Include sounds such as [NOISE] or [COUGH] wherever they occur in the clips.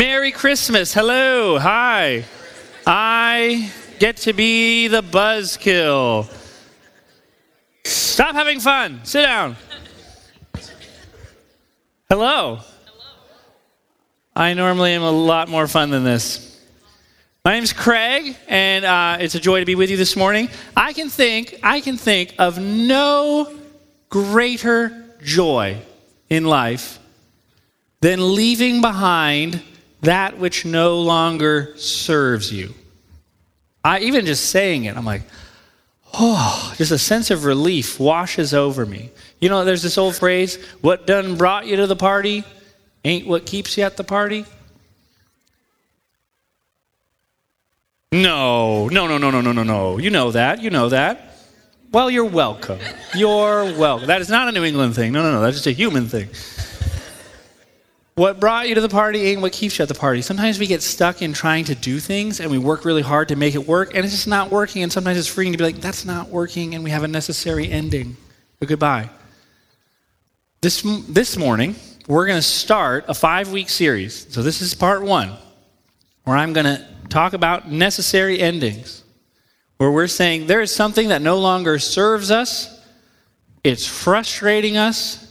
Merry Christmas. Hello. Hi. I get to be the buzzkill. Stop having fun. Sit down. Hello. I normally am a lot more fun than this. My name's Craig, and uh, it's a joy to be with you this morning. I can think, I can think of no greater joy in life than leaving behind that which no longer serves you. I even just saying it, I'm like, oh, just a sense of relief washes over me. You know, there's this old phrase, what done brought you to the party ain't what keeps you at the party. No, no, no, no, no, no, no, no. You know that. You know that. Well, you're welcome. You're welcome. That is not a New England thing. No, no, no. That's just a human thing. What brought you to the party ain't what keeps you at the party. Sometimes we get stuck in trying to do things and we work really hard to make it work and it's just not working. And sometimes it's freeing to be like, that's not working and we have a necessary ending. But goodbye. This, this morning, we're going to start a five week series. So this is part one, where I'm going to talk about necessary endings, where we're saying there is something that no longer serves us, it's frustrating us.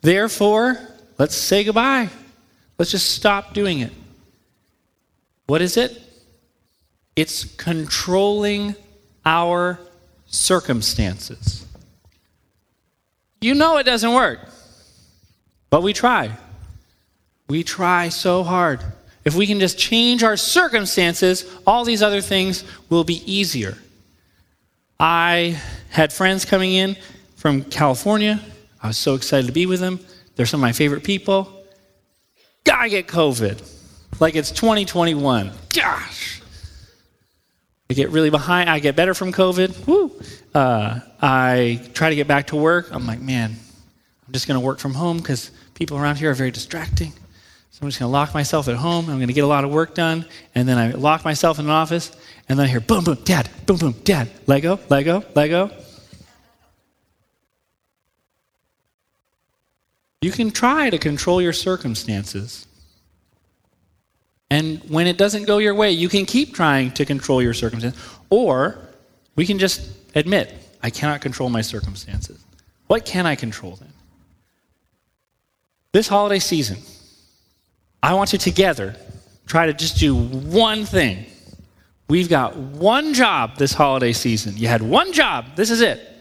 Therefore, let's say goodbye. Let's just stop doing it. What is it? It's controlling our circumstances. You know it doesn't work, but we try. We try so hard. If we can just change our circumstances, all these other things will be easier. I had friends coming in from California. I was so excited to be with them. They're some of my favorite people. Gotta get COVID. Like it's 2021. Gosh. I get really behind. I get better from COVID. Woo. Uh, I try to get back to work. I'm like, man, I'm just going to work from home because people around here are very distracting. So I'm just going to lock myself at home. I'm going to get a lot of work done. And then I lock myself in an office. And then I hear boom, boom, dad, boom, boom, dad, Lego, Lego, Lego. You can try to control your circumstances. And when it doesn't go your way, you can keep trying to control your circumstances. Or we can just admit, I cannot control my circumstances. What can I control then? This holiday season, I want you together try to just do one thing. We've got one job this holiday season. You had one job. This is it.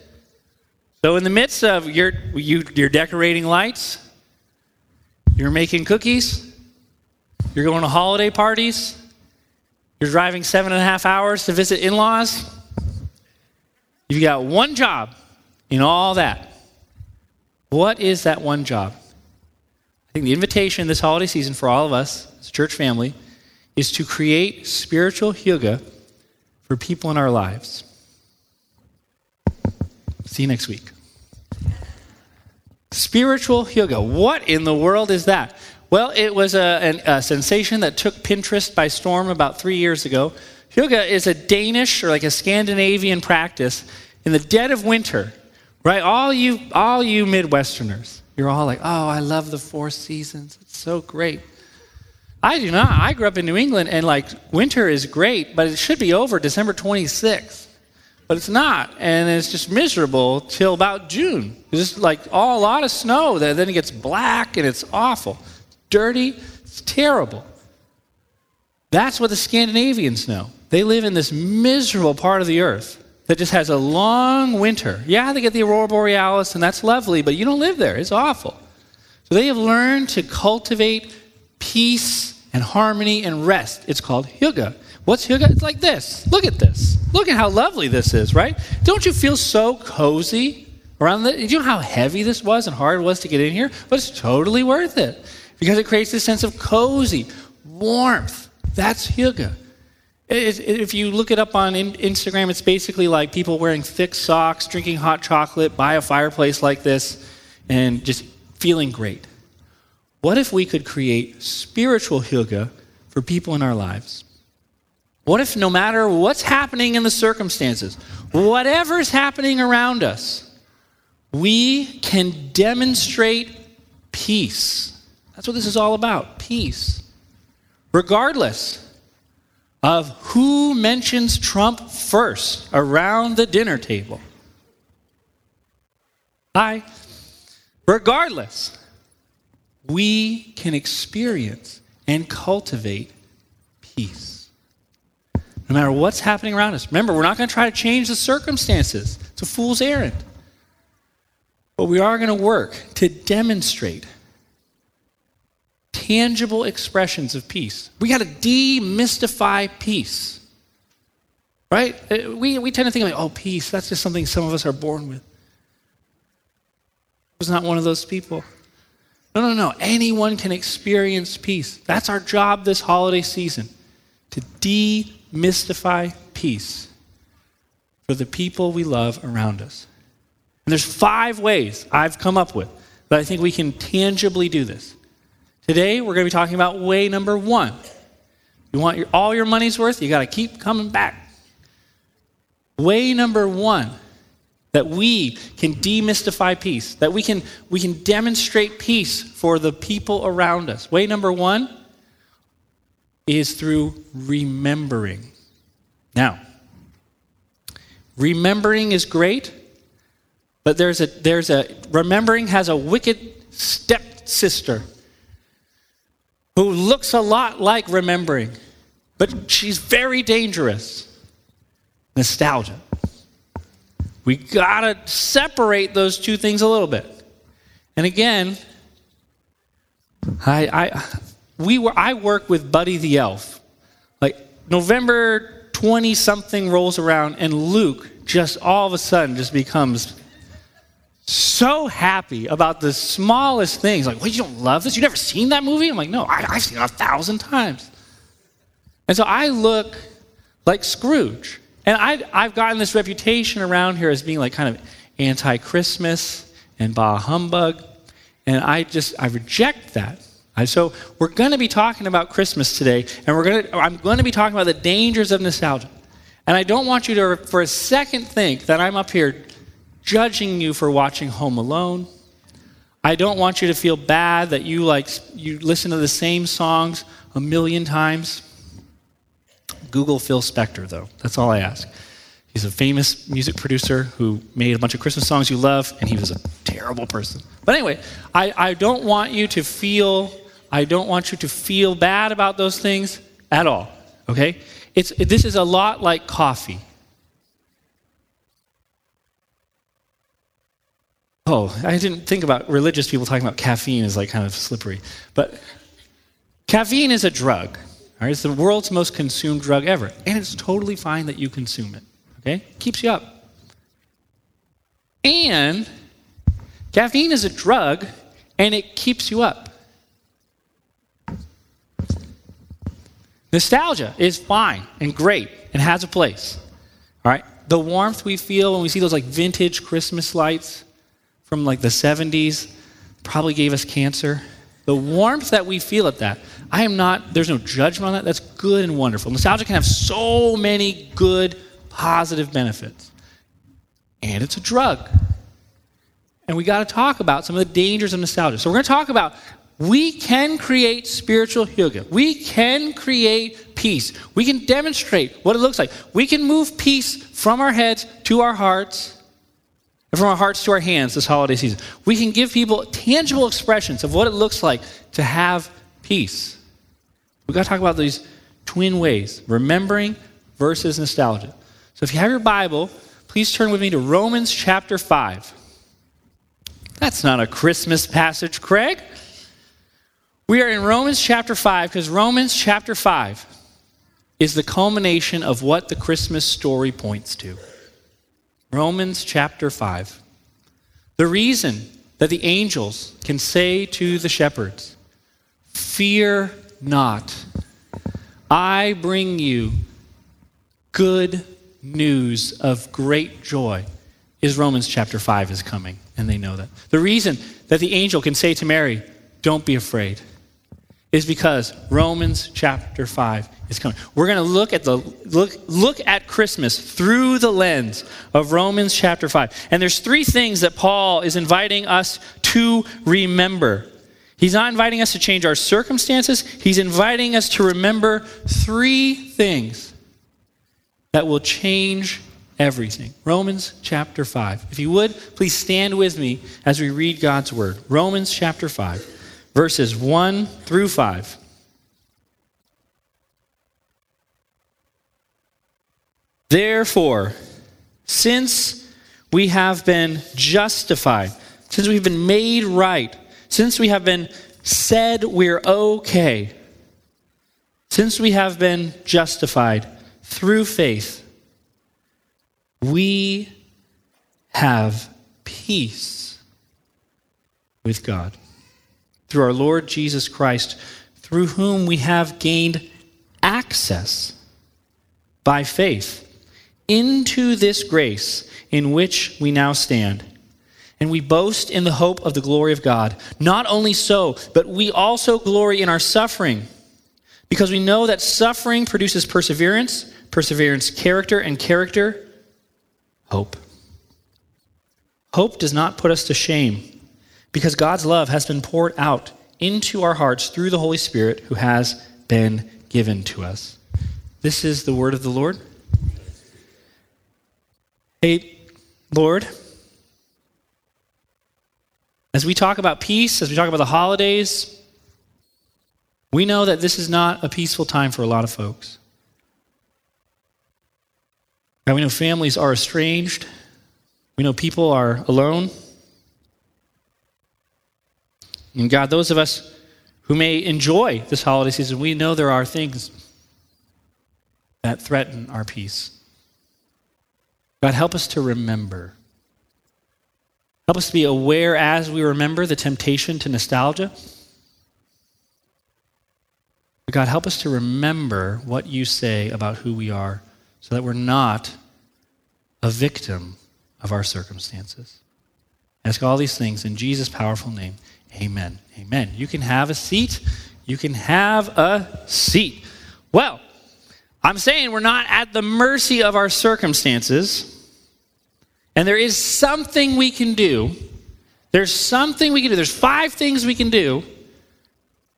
So in the midst of your you, you're decorating lights, you're making cookies, you're going to holiday parties, you're driving seven and a half hours to visit in-laws. You've got one job in all that. What is that one job? I think the invitation this holiday season for all of us as a church family is to create spiritual hygge for people in our lives. See you next week. Spiritual hygge. What in the world is that? Well, it was a, a, a, sensation that took Pinterest by storm about three years ago. Hygge is a Danish or like a Scandinavian practice in the dead of winter, right? All you, all you Midwesterners, you're all like, oh, I love the four seasons. It's so great. I do not. I grew up in New England, and like winter is great, but it should be over December 26th. But it's not, and it's just miserable till about June. It's just like all, a lot of snow. that Then it gets black, and it's awful, dirty. It's terrible. That's what the Scandinavians know. They live in this miserable part of the earth that just has a long winter. Yeah, they get the aurora borealis, and that's lovely, but you don't live there. It's awful. So they have learned to cultivate peace and harmony and rest. It's called hygge. What's hygge? It's like this. Look at this. Look at how lovely this is, right? Don't you feel so cozy around the? You know how heavy this was and hard it was to get in here? But it's totally worth it because it creates this sense of cozy, warmth. That's hygge. If you look it up on Instagram, it's basically like people wearing thick socks, drinking hot chocolate by a fireplace like this, and just feeling great. What if we could create spiritual hygge for people in our lives? What if no matter what's happening in the circumstances, whatever's happening around us, we can demonstrate peace? That's what this is all about peace. regardless of who mentions Trump first around the dinner table. Hi. Regardless, we can experience and cultivate peace. No matter what's happening around us. Remember, we're not going to try to change the circumstances. It's a fool's errand. But we are going to work to demonstrate tangible expressions of peace. We got to demystify peace. Right? Uh, we, we tend to think like, oh, peace, that's just something some of us are born with. I was not one of those people. No, no, no. Anyone can experience peace. That's our job this holiday season to demystify peace for the people we love around us. And there's five ways I've come up with that I think we can tangibly do this. Today, we're going to be talking about way number one. You want your, all your money's worth, you got to keep coming back. Way number one that we can demystify peace, that we can, we can demonstrate peace for the people around us. Way number one is through remembering. Now, remembering is great, but there's a, there's a, remembering has a wicked stepsister who looks a lot like remembering, but she's very dangerous. Nostalgia. We got to separate those two things a little bit. And again, I, I, we were, I work with Buddy the Elf. Like November 20 something rolls around, and Luke just all of a sudden just becomes so happy about the smallest things. Like, what, you don't love this? You never seen that movie? I'm like, no, I, I've seen it a thousand times. And so I look like Scrooge. And I, I've gotten this reputation around here as being like kind of anti Christmas and bah humbug. And I just, I reject that. I, so we're going to be talking about Christmas today, and we're going to, I'm going to be talking about the dangers of nostalgia. And I don't want you to, for a second, think that I'm up here judging you for watching Home Alone. I don't want you to feel bad that you like you listen to the same songs a million times. Google Phil Spector, though. That's all I ask. He's a famous music producer who made a bunch of Christmas songs you love, and he was a terrible person. But anyway, I, I don't want you to feel I don't want you to feel bad about those things at all. Okay? It's, this is a lot like coffee. Oh, I didn't think about religious people talking about caffeine as like kind of slippery. But caffeine is a drug. All right? It's the world's most consumed drug ever. And it's totally fine that you consume it. Okay? Keeps you up. And caffeine is a drug and it keeps you up. Nostalgia is fine and great and has a place. All right? The warmth we feel when we see those like vintage Christmas lights from like the 70s probably gave us cancer. The warmth that we feel at that, I am not, there's no judgment on that. That's good and wonderful. Nostalgia can have so many good, positive benefits. And it's a drug. And we got to talk about some of the dangers of nostalgia. So we're going to talk about we can create spiritual hygge. We can create peace. We can demonstrate what it looks like. We can move peace from our heads to our hearts and from our hearts to our hands this holiday season. We can give people tangible expressions of what it looks like to have peace. We've got to talk about these twin ways remembering versus nostalgia. So if you have your Bible, please turn with me to Romans chapter 5. That's not a Christmas passage, Craig. We are in Romans chapter 5 because Romans chapter 5 is the culmination of what the Christmas story points to. Romans chapter 5. The reason that the angels can say to the shepherds, Fear not, I bring you good news of great joy, is Romans chapter 5 is coming, and they know that. The reason that the angel can say to Mary, Don't be afraid is because Romans chapter 5 is coming. We're going to look at the look look at Christmas through the lens of Romans chapter 5. And there's three things that Paul is inviting us to remember. He's not inviting us to change our circumstances. He's inviting us to remember three things that will change everything. Romans chapter 5. If you would, please stand with me as we read God's word. Romans chapter 5, verses 1 through 5. Therefore, since we have been justified, since we've been made right, since we have been said we're okay, since we have been justified through faith, we have peace with God through our Lord Jesus Christ, through whom we have gained access by faith into this grace in which we now stand. And we boast in the hope of the glory of God. Not only so, but we also glory in our suffering, because we know that suffering produces perseverance, perseverance, character, and character, hope. Hope does not put us to shame, because God's love has been poured out into our hearts through the Holy Spirit who has been given to us. This is the word of the Lord. Hey, Lord, as we talk about peace, as we talk about the holidays, we know that this is not a peaceful time for a lot of folks. God, we know families are estranged. We know people are alone. And God, those of us who may enjoy this holiday season, we know there are things that threaten our peace. God, help us to remember. Help us to be aware as we remember the temptation to nostalgia. But God, help us to remember what you say about who we are so that we're not a victim of our circumstances. I ask all these things in Jesus' powerful name. Amen. Amen. You can have a seat. You can have a seat. Well, I'm saying we're not at the mercy of our circumstances. And there is something we can do. There's something we can do. There's five things we can do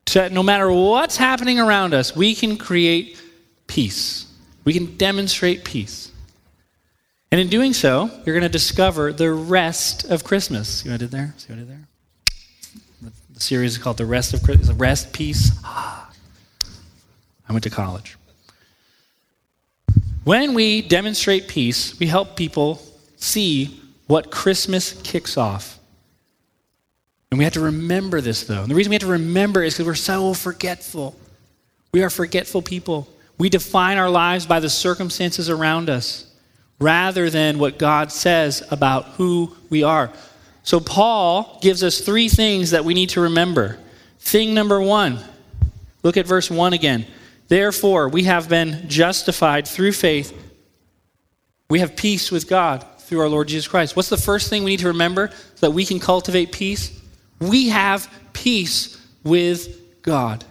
to, no matter what's happening around us, we can create peace. We can demonstrate peace. And in doing so, you're going to discover the rest of Christmas. See what I did there? See what I did there? The series is called The Rest of Christmas. The Rest, Peace. I went to college. When we demonstrate peace, we help people see what Christmas kicks off. And we have to remember this, though. And the reason we have to remember is because we're so forgetful. We are forgetful people. We define our lives by the circumstances around us rather than what God says about who we are. So, Paul gives us three things that we need to remember. Thing number one, look at verse 1 again. Therefore, we have been justified through faith. We have peace with God through our Lord Jesus Christ. What's the first thing we need to remember so that we can cultivate peace? We have peace with God.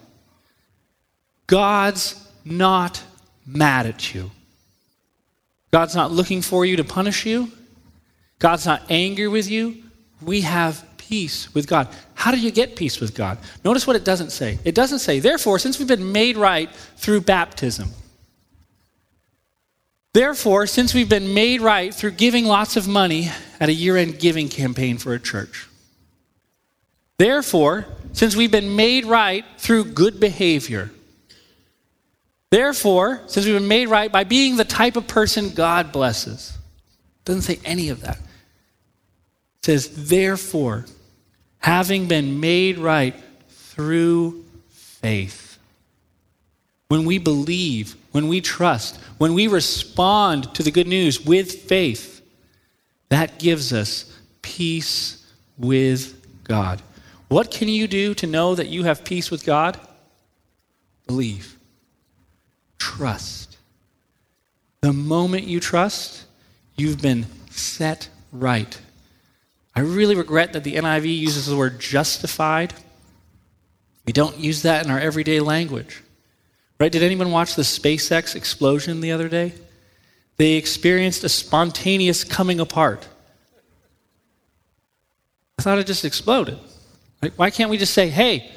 God's not mad at you. God's not looking for you to punish you. God's not angry with you. We have peace with God. How do you get peace with God? Notice what it doesn't say. It doesn't say, therefore, since we've been made right through baptism, Therefore, since we've been made right through giving lots of money at a year end giving campaign for a church, therefore, since we've been made right through good behavior, therefore, since we've been made right by being the type of person God blesses, doesn't say any of that. Says, therefore, having been made right through faith. When we believe, when we trust, when we respond to the good news with faith, that gives us peace with God. What can you do to know that you have peace with God? Believe. Trust. The moment you trust, you've been set right. I really regret that the NIV uses the word justified. We don't use that in our everyday language. Right? Did anyone watch the SpaceX explosion the other day? They experienced a spontaneous coming apart. I thought it just exploded. Why can't we just say, hey,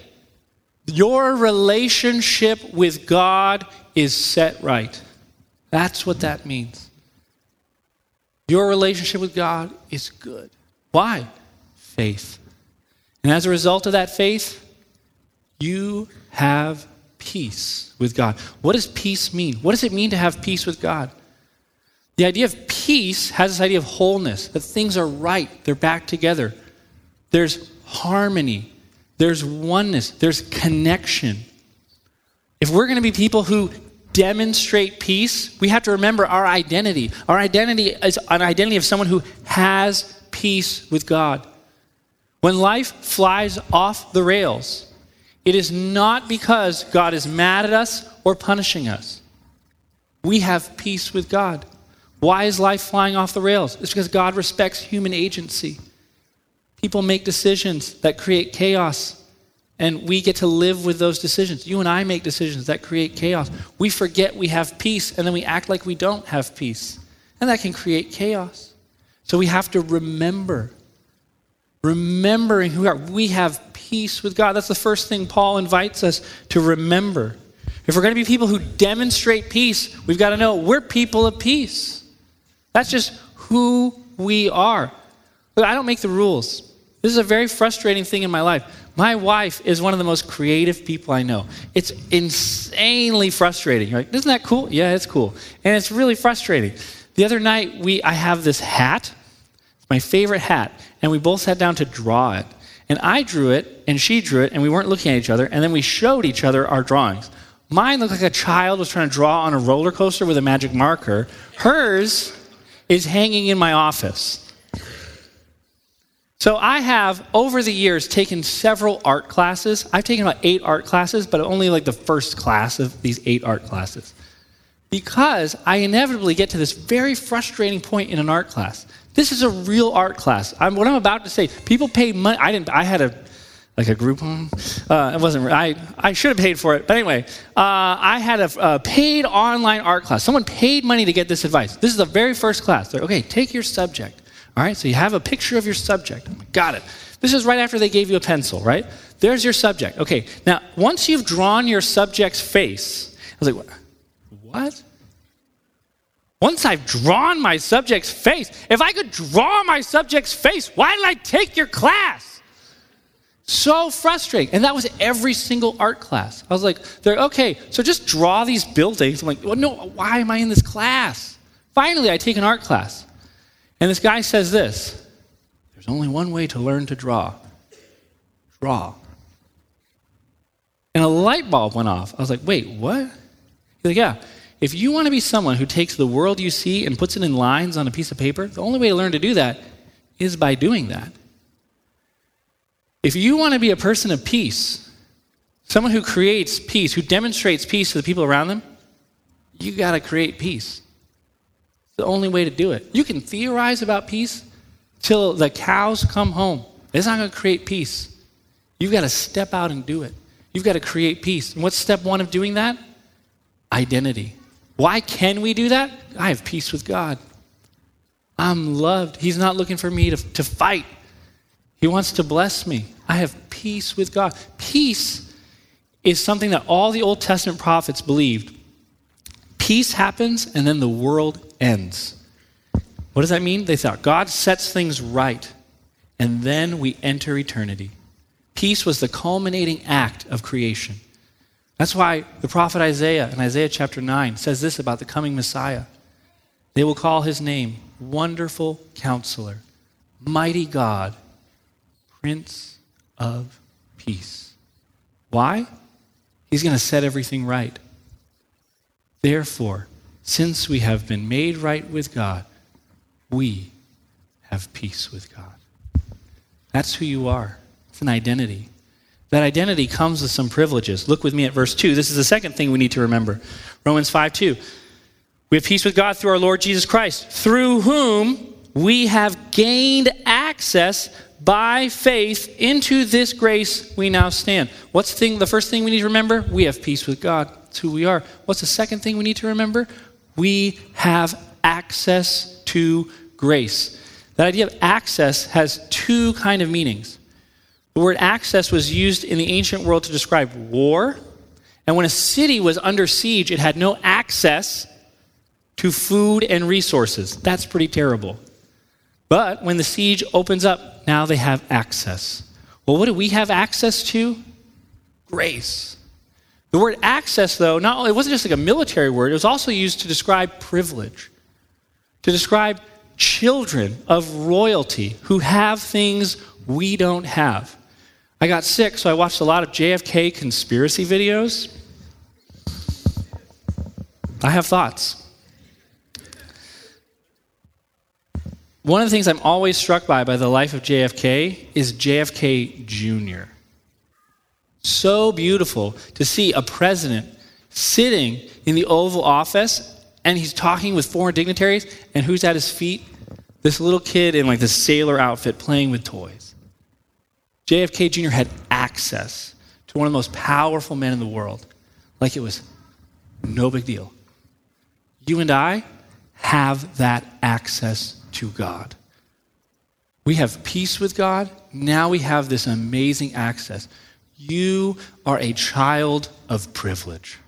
your relationship with God is set right? That's what that means. Your relationship with God is good. Why? Faith. And as a result of that faith, you have peace with God. What does peace mean? What does it mean to have peace with God? The idea of peace has this idea of wholeness, that things are right, they're back together. There's harmony, there's oneness, there's connection. If we're going to be people who demonstrate peace, we have to remember our identity. Our identity is an identity of someone who has peace with God. When life flies off the rails, it is not because God is mad at us or punishing us. We have peace with God. Why is life flying off the rails? It's because God respects human agency. People make decisions that create chaos, and we get to live with those decisions. You and I make decisions that create chaos. We forget we have peace, and then we act like we don't have peace, and that can create chaos. So we have to remember, remembering who we are. We have peace with God. That's the first thing Paul invites us to remember. If we're going to be people who demonstrate peace, we've got to know we're people of peace. That's just who we are. But I don't make the rules. This is a very frustrating thing in my life. My wife is one of the most creative people I know. It's insanely frustrating. You're like, isn't that cool? Yeah, it's cool. And it's really frustrating. The other night, we, I have this hat, my favorite hat, and we both sat down to draw it. And I drew it, and she drew it, and we weren't looking at each other, and then we showed each other our drawings. Mine looked like a child was trying to draw on a roller coaster with a magic marker. Hers is hanging in my office. So I have, over the years, taken several art classes. I've taken about eight art classes, but only like the first class of these eight art classes. Because I inevitably get to this very frustrating point in an art class. This is a real art class. I'm, what I'm about to say, people pay money. I didn't. I had a like a Groupon. Uh, it wasn't. I I should have paid for it, but anyway, uh, I had a, a, paid online art class. Someone paid money to get this advice. This is the very first class. They're okay. Take your subject. All right, so you have a picture of your subject. Got it. This is right after they gave you a pencil, right? There's your subject. Okay, now once you've drawn your subject's face, I was like, what? Once I've drawn my subject's face, if I could draw my subject's face, why did I take your class? So frustrating. And that was every single art class. I was like, okay, so just draw these buildings. I'm like, well, no, why am I in this class? Finally, I take an art class. And this guy says this there's only one way to learn to draw draw. And a light bulb went off. I was like, wait, what? He's like, yeah. If you want to be someone who takes the world you see and puts it in lines on a piece of paper, the only way to learn to do that is by doing that. If you want to be a person of peace, someone who creates peace, who demonstrates peace to the people around them, you got to create peace It's the only way to do it. You can theorize about peace till the cows come home. It's not going to create peace. You've got to step out and do it. You've got to create peace. And what's step one of doing that? Identity. Why can we do that? I have peace with God. I'm loved. He's not looking for me to, to fight, He wants to bless me. I have peace with God. Peace is something that all the Old Testament prophets believed. Peace happens, and then the world ends. What does that mean? They thought God sets things right, and then we enter eternity. Peace was the culminating act of creation. That's why the prophet Isaiah in Isaiah chapter 9 says this about the coming Messiah. They will call his name Wonderful Counselor, Mighty God, Prince of Peace. Why? He's going to set everything right. Therefore, since we have been made right with God, we have peace with God. That's who you are. It's an identity. That identity comes with some privileges. Look with me at verse 2. This is the second thing we need to remember. Romans 5 2. We have peace with God through our Lord Jesus Christ, through whom we have gained access by faith into this grace we now stand. What's the, thing, the first thing we need to remember? We have peace with God. That's who we are. What's the second thing we need to remember? we have access to grace. That idea of access has two kind of meanings. The word access was used in the ancient world to describe war. And when a city was under siege, it had no access to food and resources. That's pretty terrible. But when the siege opens up, now they have access. Well, what do we have access to? Grace. The word access, though, not only, it wasn't just like a military word, it was also used to describe privilege, to describe children of royalty who have things we don't have. I got sick, so I watched a lot of JFK conspiracy videos. I have thoughts. One of the things I'm always struck by by the life of JFK is JFK Jr. So beautiful to see a president sitting in the Oval Office and he's talking with foreign dignitaries, and who's at his feet? This little kid in like this sailor outfit playing with toys. JFK Jr. had access to one of the most powerful men in the world, like it was no big deal. You and I have that access to God. We have peace with God. Now we have this amazing access. You are a child of privilege.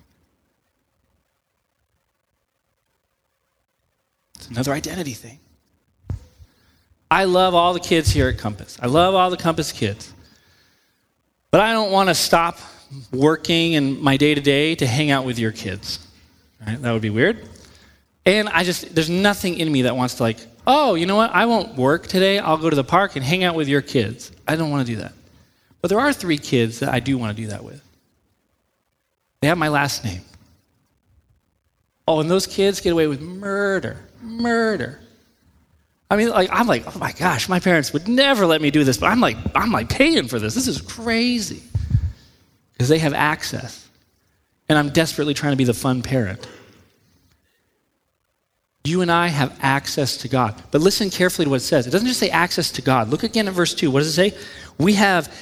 It's another identity thing. I love all the kids here at Compass. I love all the Compass kids. But I don't want to stop working in my day to day to hang out with your kids. Right? That would be weird. And I just, there's nothing in me that wants to, like, oh, you know what? I won't work today. I'll go to the park and hang out with your kids. I don't want to do that. But there are three kids that I do want to do that with. They have my last name. Oh, and those kids get away with murder. Murder. I mean, like, I'm like, oh my gosh, my parents would never let me do this, but I'm like, I'm like paying for this. This is crazy. Because they have access. And I'm desperately trying to be the fun parent. You and I have access to God. But listen carefully to what it says. It doesn't just say access to God. Look again at verse 2. What does it say? We have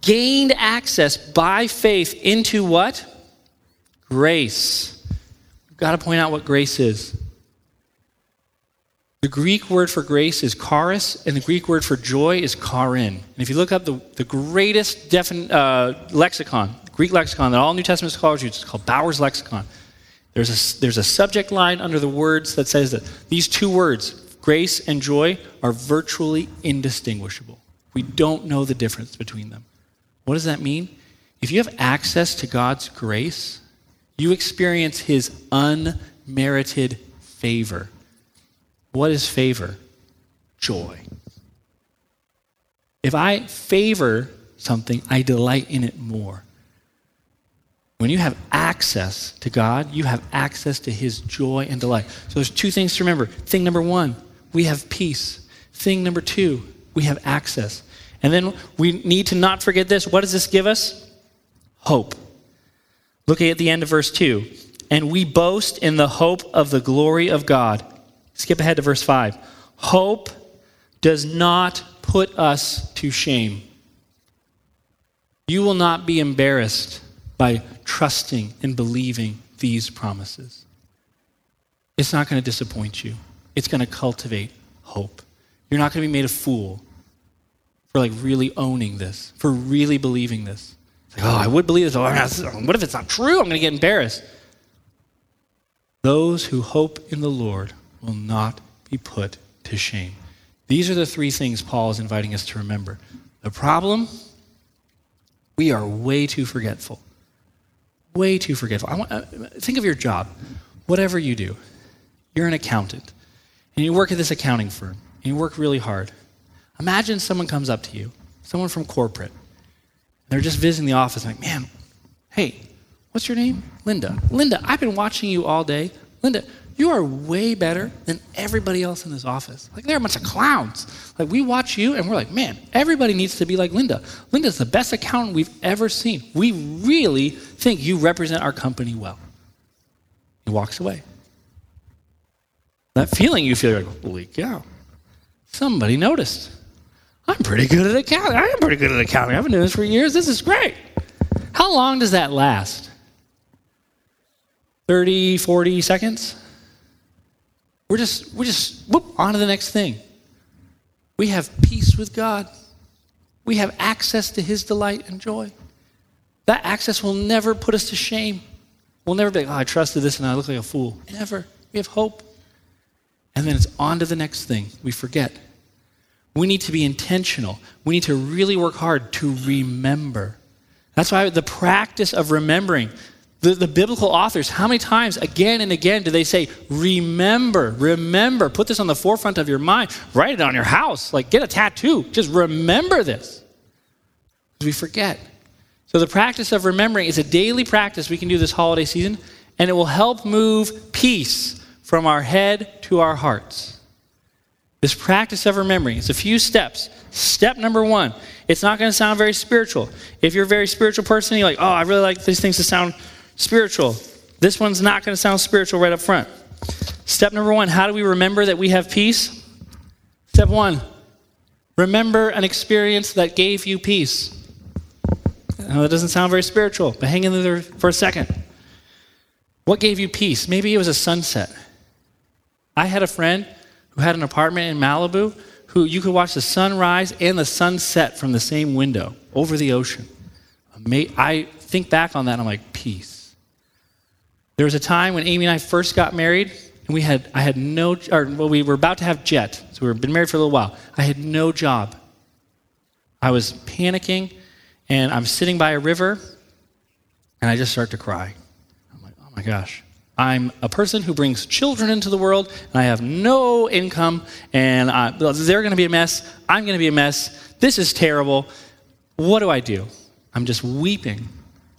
gained access by faith into what? Grace. We've got to point out what grace is. The Greek word for grace is charis, and the Greek word for joy is charin. And if you look up the, the greatest defin, uh, lexicon, Greek lexicon that all New Testament scholars use, it's called Bauer's Lexicon. There's a, there's a subject line under the words that says that these two words, grace and joy, are virtually indistinguishable. We don't know the difference between them. What does that mean? If you have access to God's grace, you experience His unmerited favor. What is favor? Joy. If I favor something, I delight in it more. When you have access to God, you have access to His joy and delight. So there's two things to remember. Thing number one, we have peace. Thing number two, we have access. And then we need to not forget this. What does this give us? Hope. Looking at the end of verse 2. And we boast in the hope of the glory of God. Skip ahead to verse 5. Hope does not put us to shame. You will not be embarrassed by trusting and believing these promises. It's not going to disappoint you, it's going to cultivate hope. You're not going to be made a fool for like really owning this, for really believing this. It's like, oh, I would believe this. Oh, what if it's not true? I'm going to get embarrassed. Those who hope in the Lord will not be put to shame. These are the three things Paul is inviting us to remember. The problem, we are way too forgetful. Way too forgetful. I want, uh, think of your job. Whatever you do, you're an accountant, and you work at this accounting firm, and you work really hard. Imagine someone comes up to you, someone from corporate. They're just visiting the office, like, man, hey, what's your name? Linda. Linda, I've been watching you all day. Linda, you are way better than everybody else in this office. Like, they're a bunch of clowns. Like, we watch you and we're like, man, everybody needs to be like Linda. Linda's the best accountant we've ever seen. We really think you represent our company well. He walks away. That feeling you feel like, holy cow, somebody noticed. I'm pretty good at accounting. I am pretty good at accounting. I've been doing this for years. This is great. How long does that last? 30, 40 seconds? We're just, we're just, whoop, on to the next thing. We have peace with God. We have access to his delight and joy. That access will never put us to shame. We'll never be like, oh, I trusted this and I look like a fool. Never. We have hope. And then it's on to the next thing. We forget. We need to be intentional. We need to really work hard to remember. That's why the practice of remembering, the, the biblical authors, how many times again and again do they say, remember, remember, put this on the forefront of your mind, write it on your house, like get a tattoo, just remember this. We forget. So the practice of remembering is a daily practice we can do this holiday season, and it will help move peace from our head to our hearts. This practice of remembering, it's a few steps. Step number one, it's not going to sound very spiritual. If you're a very spiritual person, you're like, oh, I really like these things to sound spiritual. This one's not going to sound spiritual right up front. Step number one how do we remember that we have peace? Step one, remember an experience that gave you peace. Now, that doesn't sound very spiritual, but hang in there for a second. What gave you peace? Maybe it was a sunset. I had a friend who had an apartment in Malibu who you could watch the sunrise and the sunset from the same window over the ocean. I think back on that I'm like, peace. There was a time when Amy and I first got married, and we had I had no or well, we were about to have jet, so we were been married for a little while. I had no job. I was panicking, and I'm sitting by a river, and I just start to cry. I'm like, oh my gosh. I'm a person who brings children into the world, and I have no income, and I, they're going to be a mess. I'm going to be a mess. This is terrible. What do I do? I'm just weeping.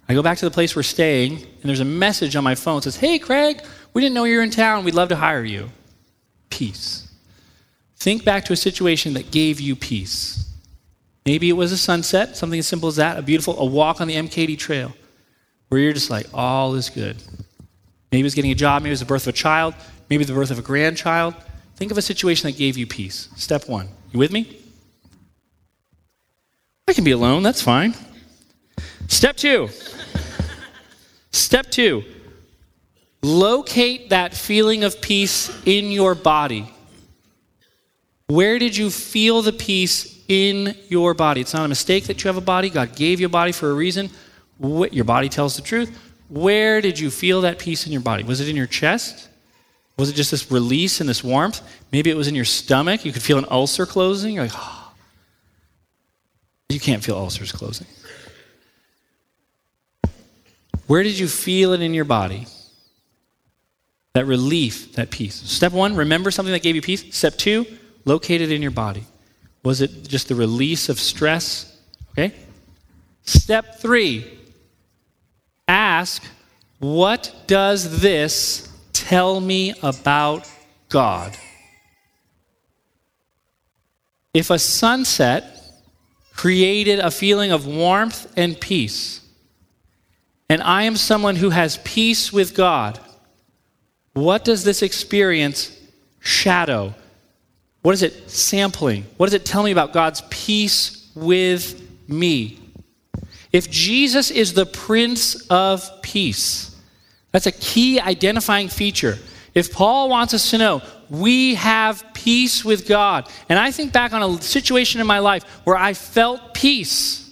I go back to the place we're staying, and there's a message on my phone that says, Hey, Craig, we didn't know you were in town. We'd love to hire you. Peace. Think back to a situation that gave you peace. Maybe it was a sunset, something as simple as that, a beautiful, a walk on the MKT trail, where you're just like, all is good. Maybe it was getting a job, maybe it was the birth of a child, maybe the birth of a grandchild. Think of a situation that gave you peace. Step one. You with me? I can be alone, that's fine. Step two. Step two. Locate that feeling of peace in your body. Where did you feel the peace in your body? It's not a mistake that you have a body. God gave you a body for a reason. Your body tells the truth. Where did you feel that peace in your body? Was it in your chest? Was it just this release and this warmth? Maybe it was in your stomach. You could feel an ulcer closing. You're like, oh. [GASPS] You can't feel ulcers closing. Where did you feel it in your body? That relief, that peace. Step one, remember something that gave you peace. Step two, locate it in your body. Was it just the release of stress? Okay. Step three, ask, What does this tell me about God? If a sunset created a feeling of warmth and peace, and I am someone who has peace with God, what does this experience shadow? What is it sampling? What does it tell me about God's peace with me? If Jesus is the Prince of Peace, that's a key identifying feature. If Paul wants us to know, we have peace with God. And I think back on a situation in my life where I felt peace.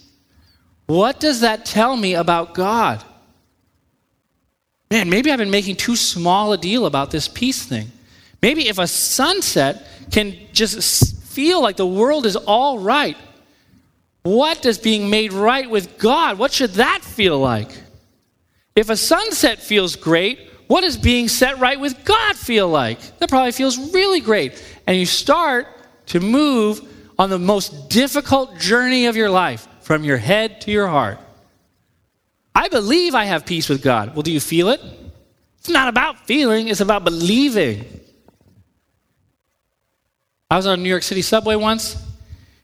What does that tell me about God? Man, maybe I've been making too small a deal about this peace thing. Maybe if a sunset can just feel like the world is all right, what does being made right with God, what should that feel like? If a sunset feels great, what does being set right with God feel like? That probably feels really great. And you start to move on the most difficult journey of your life from your head to your heart. I believe I have peace with God. Well, do you feel it? It's not about feeling, it's about believing. I was on a New York City subway once,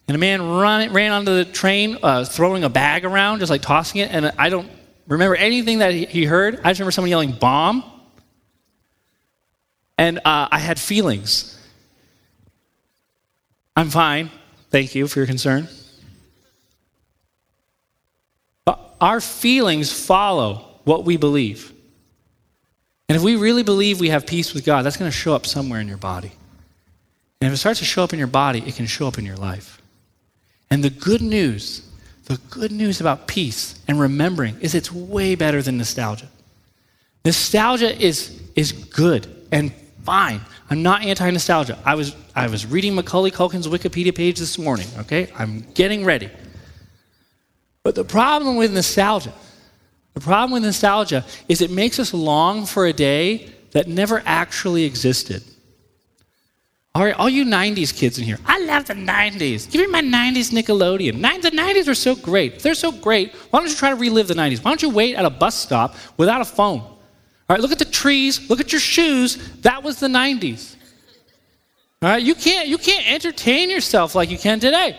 and a man run, ran onto the train, uh, throwing a bag around, just like tossing it. And I don't remember anything that he heard. I just remember someone yelling, bomb. And uh, I had feelings. I'm fine. Thank you for your concern. But our feelings follow what we believe. And if we really believe we have peace with God, that's going to show up somewhere in your body. And if it starts to show up in your body, it can show up in your life. And the good news, the good news about peace and remembering is it's way better than nostalgia. Nostalgia is, is good and fine. I'm not anti nostalgia. I was, I was reading Macaulay Culkin's Wikipedia page this morning, okay? I'm getting ready. But the problem with nostalgia, the problem with nostalgia is it makes us long for a day that never actually existed. All right, all you 90s kids in here, I love the 90s. Give me my 90s Nickelodeon. The 90s are so great. They're so great, why don't you try to relive the 90s? Why don't you wait at a bus stop without a phone? All right, look at the trees, look at your shoes. That was the 90s. All right, you can't, you can't entertain yourself like you can today.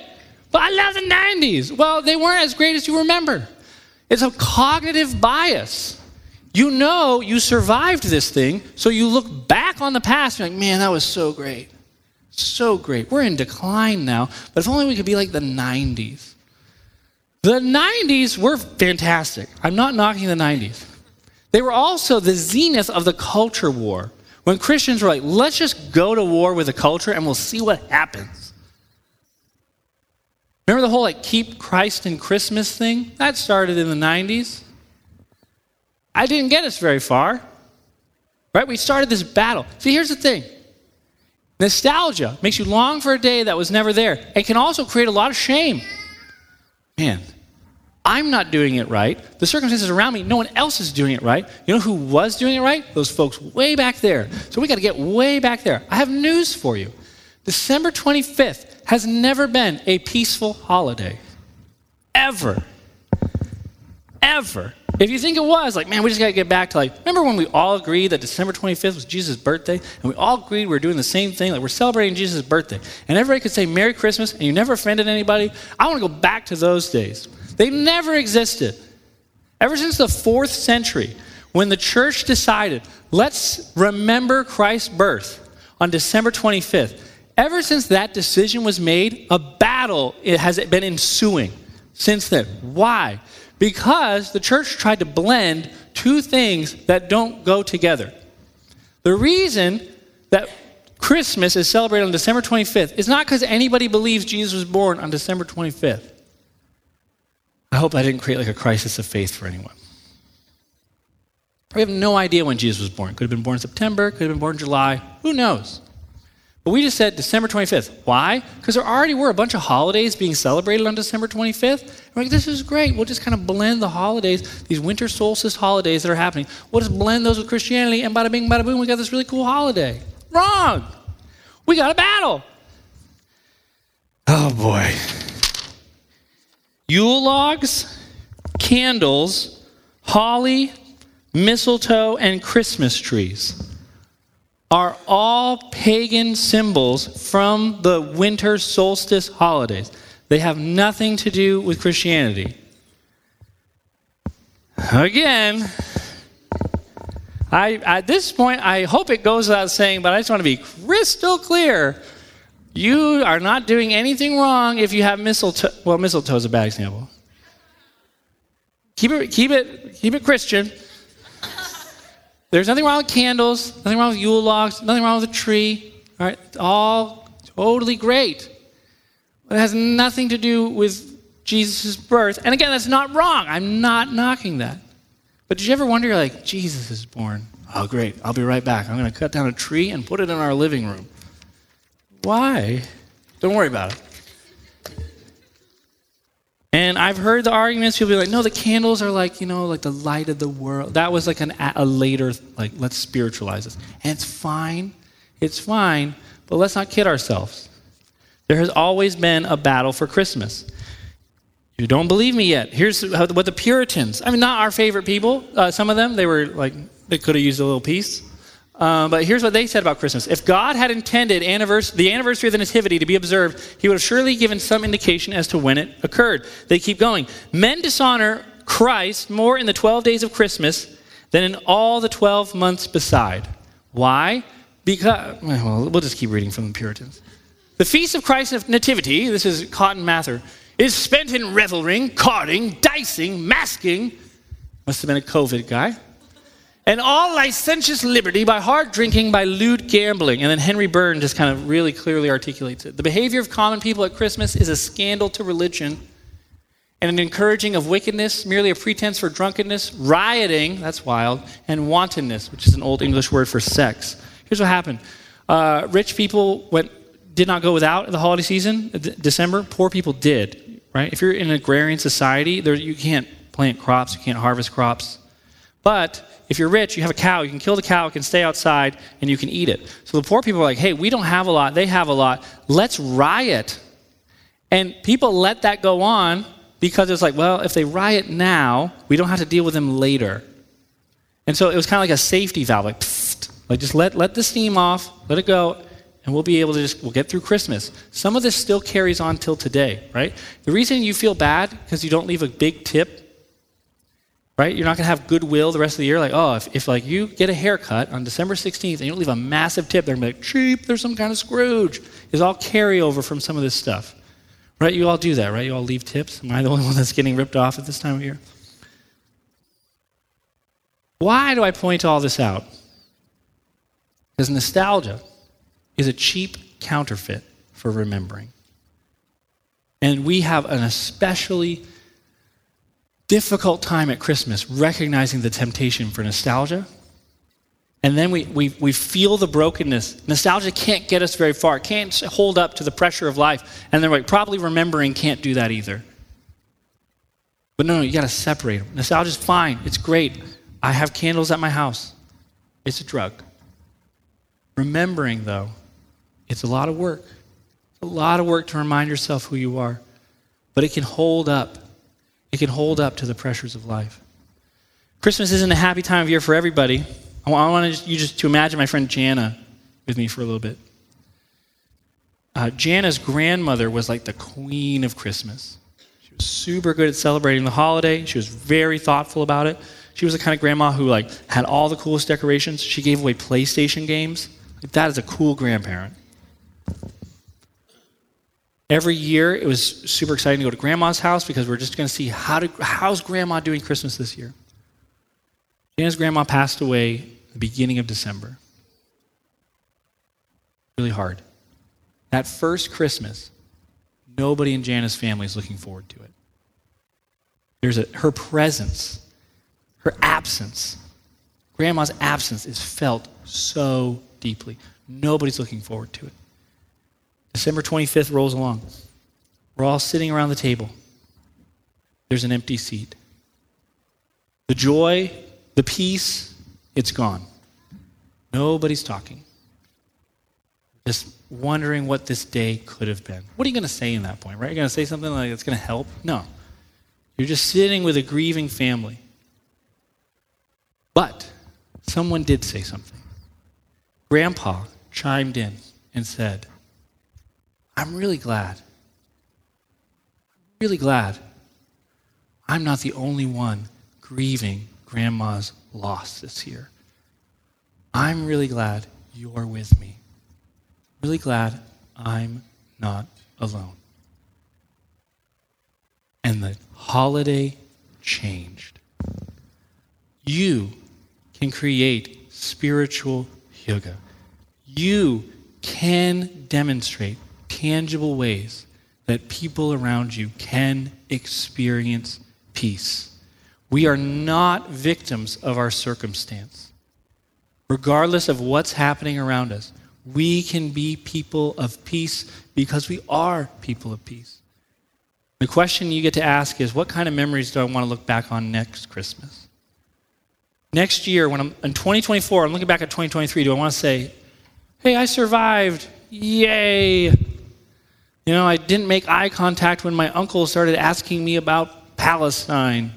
But I love the 90s. Well, they weren't as great as you remember. It's a cognitive bias. You know you survived this thing, so you look back on the past and you're like, man, that was so great. So great. We're in decline now, but if only we could be like the 90s. The 90s were fantastic. I'm not knocking the 90s. They were also the zenith of the culture war. When Christians were like, let's just go to war with the culture and we'll see what happens. Remember the whole like keep Christ in Christmas thing? That started in the 90s. I didn't get us very far. Right? We started this battle. See, here's the thing Nostalgia makes you long for a day that was never there It can also create a lot of shame. Man, I'm not doing it right. The circumstances around me, no one else is doing it right. You know who was doing it right? Those folks way back there. So we got to get way back there. I have news for you. December 25th has never been a peaceful holiday. Ever. Ever. If you think it was, like, man, we just got to get back to like, remember when we all agreed that December 25th was Jesus' birthday? And we all agreed we were doing the same thing, like we're celebrating Jesus' birthday. And everybody could say Merry Christmas and you never offended anybody. I want to go back to those days. They never existed. Ever since the fourth century, when the church decided, let's remember Christ's birth on December 25th, ever since that decision was made, a battle has been ensuing since then. Why? Because the church tried to blend two things that don't go together. The reason that Christmas is celebrated on December 25th is not because anybody believes Jesus was born on December 25th. I hope I didn't create like a crisis of faith for anyone. We have no idea when Jesus was born. Could have been born in September, could have been born in July, who knows? But we just said December 25th. Why? Because there already were a bunch of holidays being celebrated on December 25th. We're like, this is great. We'll just kind of blend the holidays, these winter solstice holidays that are happening. We'll just blend those with Christianity, and bada bing, bada boom, we got this really cool holiday. Wrong. We got a battle. Oh boy. Yule logs, candles, holly, mistletoe, and Christmas trees are all pagan symbols from the winter solstice holidays. They have nothing to do with Christianity. Again, I, at this point, I hope it goes without saying, but I just want to be crystal clear. You are not doing anything wrong if you have mistletoe. Well, mistletoe is a bad example. Keep it, keep it, keep it Christian. There's nothing wrong with candles, nothing wrong with Yule logs, nothing wrong with a tree. All right, it's all totally great. But it has nothing to do with Jesus' birth. And again, that's not wrong. I'm not knocking that. But did you ever wonder, like, Jesus is born? Oh, great. I'll be right back. I'm going to cut down a tree and put it in our living room. Why? Don't worry about it. And I've heard the arguments, people be like, no, the candles are like, you know, like the light of the world. That was like an, a later, like, let's spiritualize this. And it's fine. It's fine. But let's not kid ourselves. There has always been a battle for Christmas. You don't believe me yet. Here's what the Puritans, I mean, not our favorite people, uh, some of them, they were like, they could have used a little peace. Um, but here's what they said about Christmas. If God had intended anniversary, the anniversary of the Nativity to be observed, he would have surely given some indication as to when it occurred. They keep going. Men dishonor Christ more in the 12 days of Christmas than in all the 12 months beside. Why? Because, well, we'll just keep reading from the Puritans. The feast of Christ's Nativity, this is Cotton Mather, is spent in reveling, carding, dicing, masking. Must have been a COVID guy and all licentious liberty by hard drinking, by lewd gambling. And then Henry Bourne just kind of really clearly articulates it. The behavior of common people at Christmas is a scandal to religion and an encouraging of wickedness, merely a pretense for drunkenness, rioting, that's wild, and wantonness, which is an old English word for sex. Here's what happened uh, rich people went, did not go without the holiday season, d- December. Poor people did, right? If you're in an agrarian society, there, you can't plant crops, you can't harvest crops. But if you're rich, you have a cow, you can kill the cow, it can stay outside, and you can eat it. So the poor people are like, hey, we don't have a lot, they have a lot, let's riot. And people let that go on because it's like, well, if they riot now, we don't have to deal with them later. And so it was kind of like a safety valve, like, pfft, like just let, let the steam off, let it go, and we'll be able to just, we'll get through Christmas. Some of this still carries on till today, right? The reason you feel bad because you don't leave a big tip, right? You're not going to have goodwill the rest of the year. Like, oh, if, if like you get a haircut on December 16th and you don't leave a massive tip, they're going to be like, cheap, there's some kind of Scrooge. It's all carryover from some of this stuff. Right? You all do that, right? You all leave tips. Am I the only one that's getting ripped off at this time of year? Why do I point all this out? Because nostalgia is a cheap counterfeit for remembering. And we have an especially difficult time at Christmas recognizing the temptation for nostalgia and then we, we, we feel the brokenness. Nostalgia can't get us very far, can't hold up to the pressure of life. And then like, probably remembering can't do that either. But no, no, you got to separate them. Nostalgia's fine, it's great. I have candles at my house, it's a drug. Remembering, though, it's a lot of work. A lot of work to remind yourself who you are. But it can hold up. It can hold up to the pressures of life. Christmas isn't a happy time of year for everybody. I want you just to imagine my friend Jana with me for a little bit. Uh, Jana's grandmother was like the queen of Christmas. She was super good at celebrating the holiday. She was very thoughtful about it. She was the kind of grandma who like had all the coolest decorations. She gave away PlayStation games. Like, that is a cool grandparent. Every year, it was super exciting to go to grandma's house because we're just going to see how to, how's grandma doing Christmas this year. Jana's grandma passed away the beginning of December. Really hard. That first Christmas, nobody in Jana's family is looking forward to it. There's a, her presence, her absence, grandma's absence is felt so deeply. Nobody's looking forward to it. December 25th rolls along. We're all sitting around the table. There's an empty seat. The joy the peace, it's gone. Nobody's talking. Just wondering what this day could have been. What are you going to say in that point, right? You're going to say something like it's going to help? No. You're just sitting with a grieving family. But someone did say something. Grandpa chimed in and said, I'm really glad. Really glad I'm not the only one grieving grandma's loss this year. I'm really glad you're with me. Really glad I'm not alone. And the holiday changed. You can create spiritual hygge. You can demonstrate tangible ways that people around you can experience peace. We are not victims of our circumstance. Regardless of what's happening around us, we can be people of peace because we are people of peace. The question you get to ask is what kind of memories do I want to look back on next Christmas? Next year, when I'm in 2024, I'm looking back at 2023, do I want to say, hey, I survived? Yay! You know, I didn't make eye contact when my uncle started asking me about Palestine.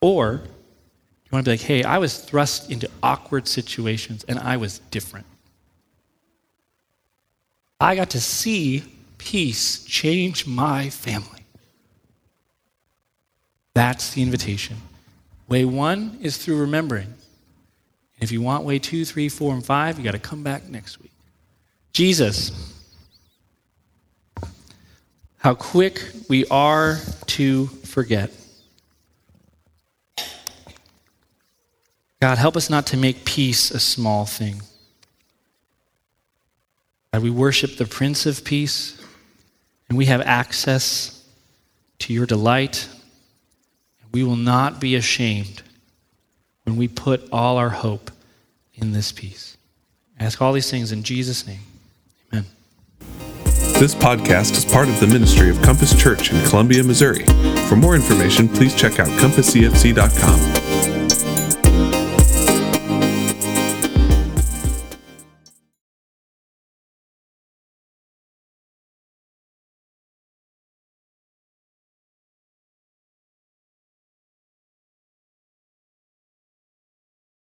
Or you want to be like, hey, I was thrust into awkward situations and I was different. I got to see peace change my family. That's the invitation. Way one is through remembering. And if you want way two, three, four, and five, you got to come back next week. Jesus, how quick we are to forget. God, help us not to make peace a small thing. God, we worship the Prince of Peace, and we have access to your delight. We will not be ashamed when we put all our hope in this peace. I ask all these things in Jesus' name. This podcast is part of the ministry of Compass Church in Columbia, Missouri. For more information, please check out compasscfc.com.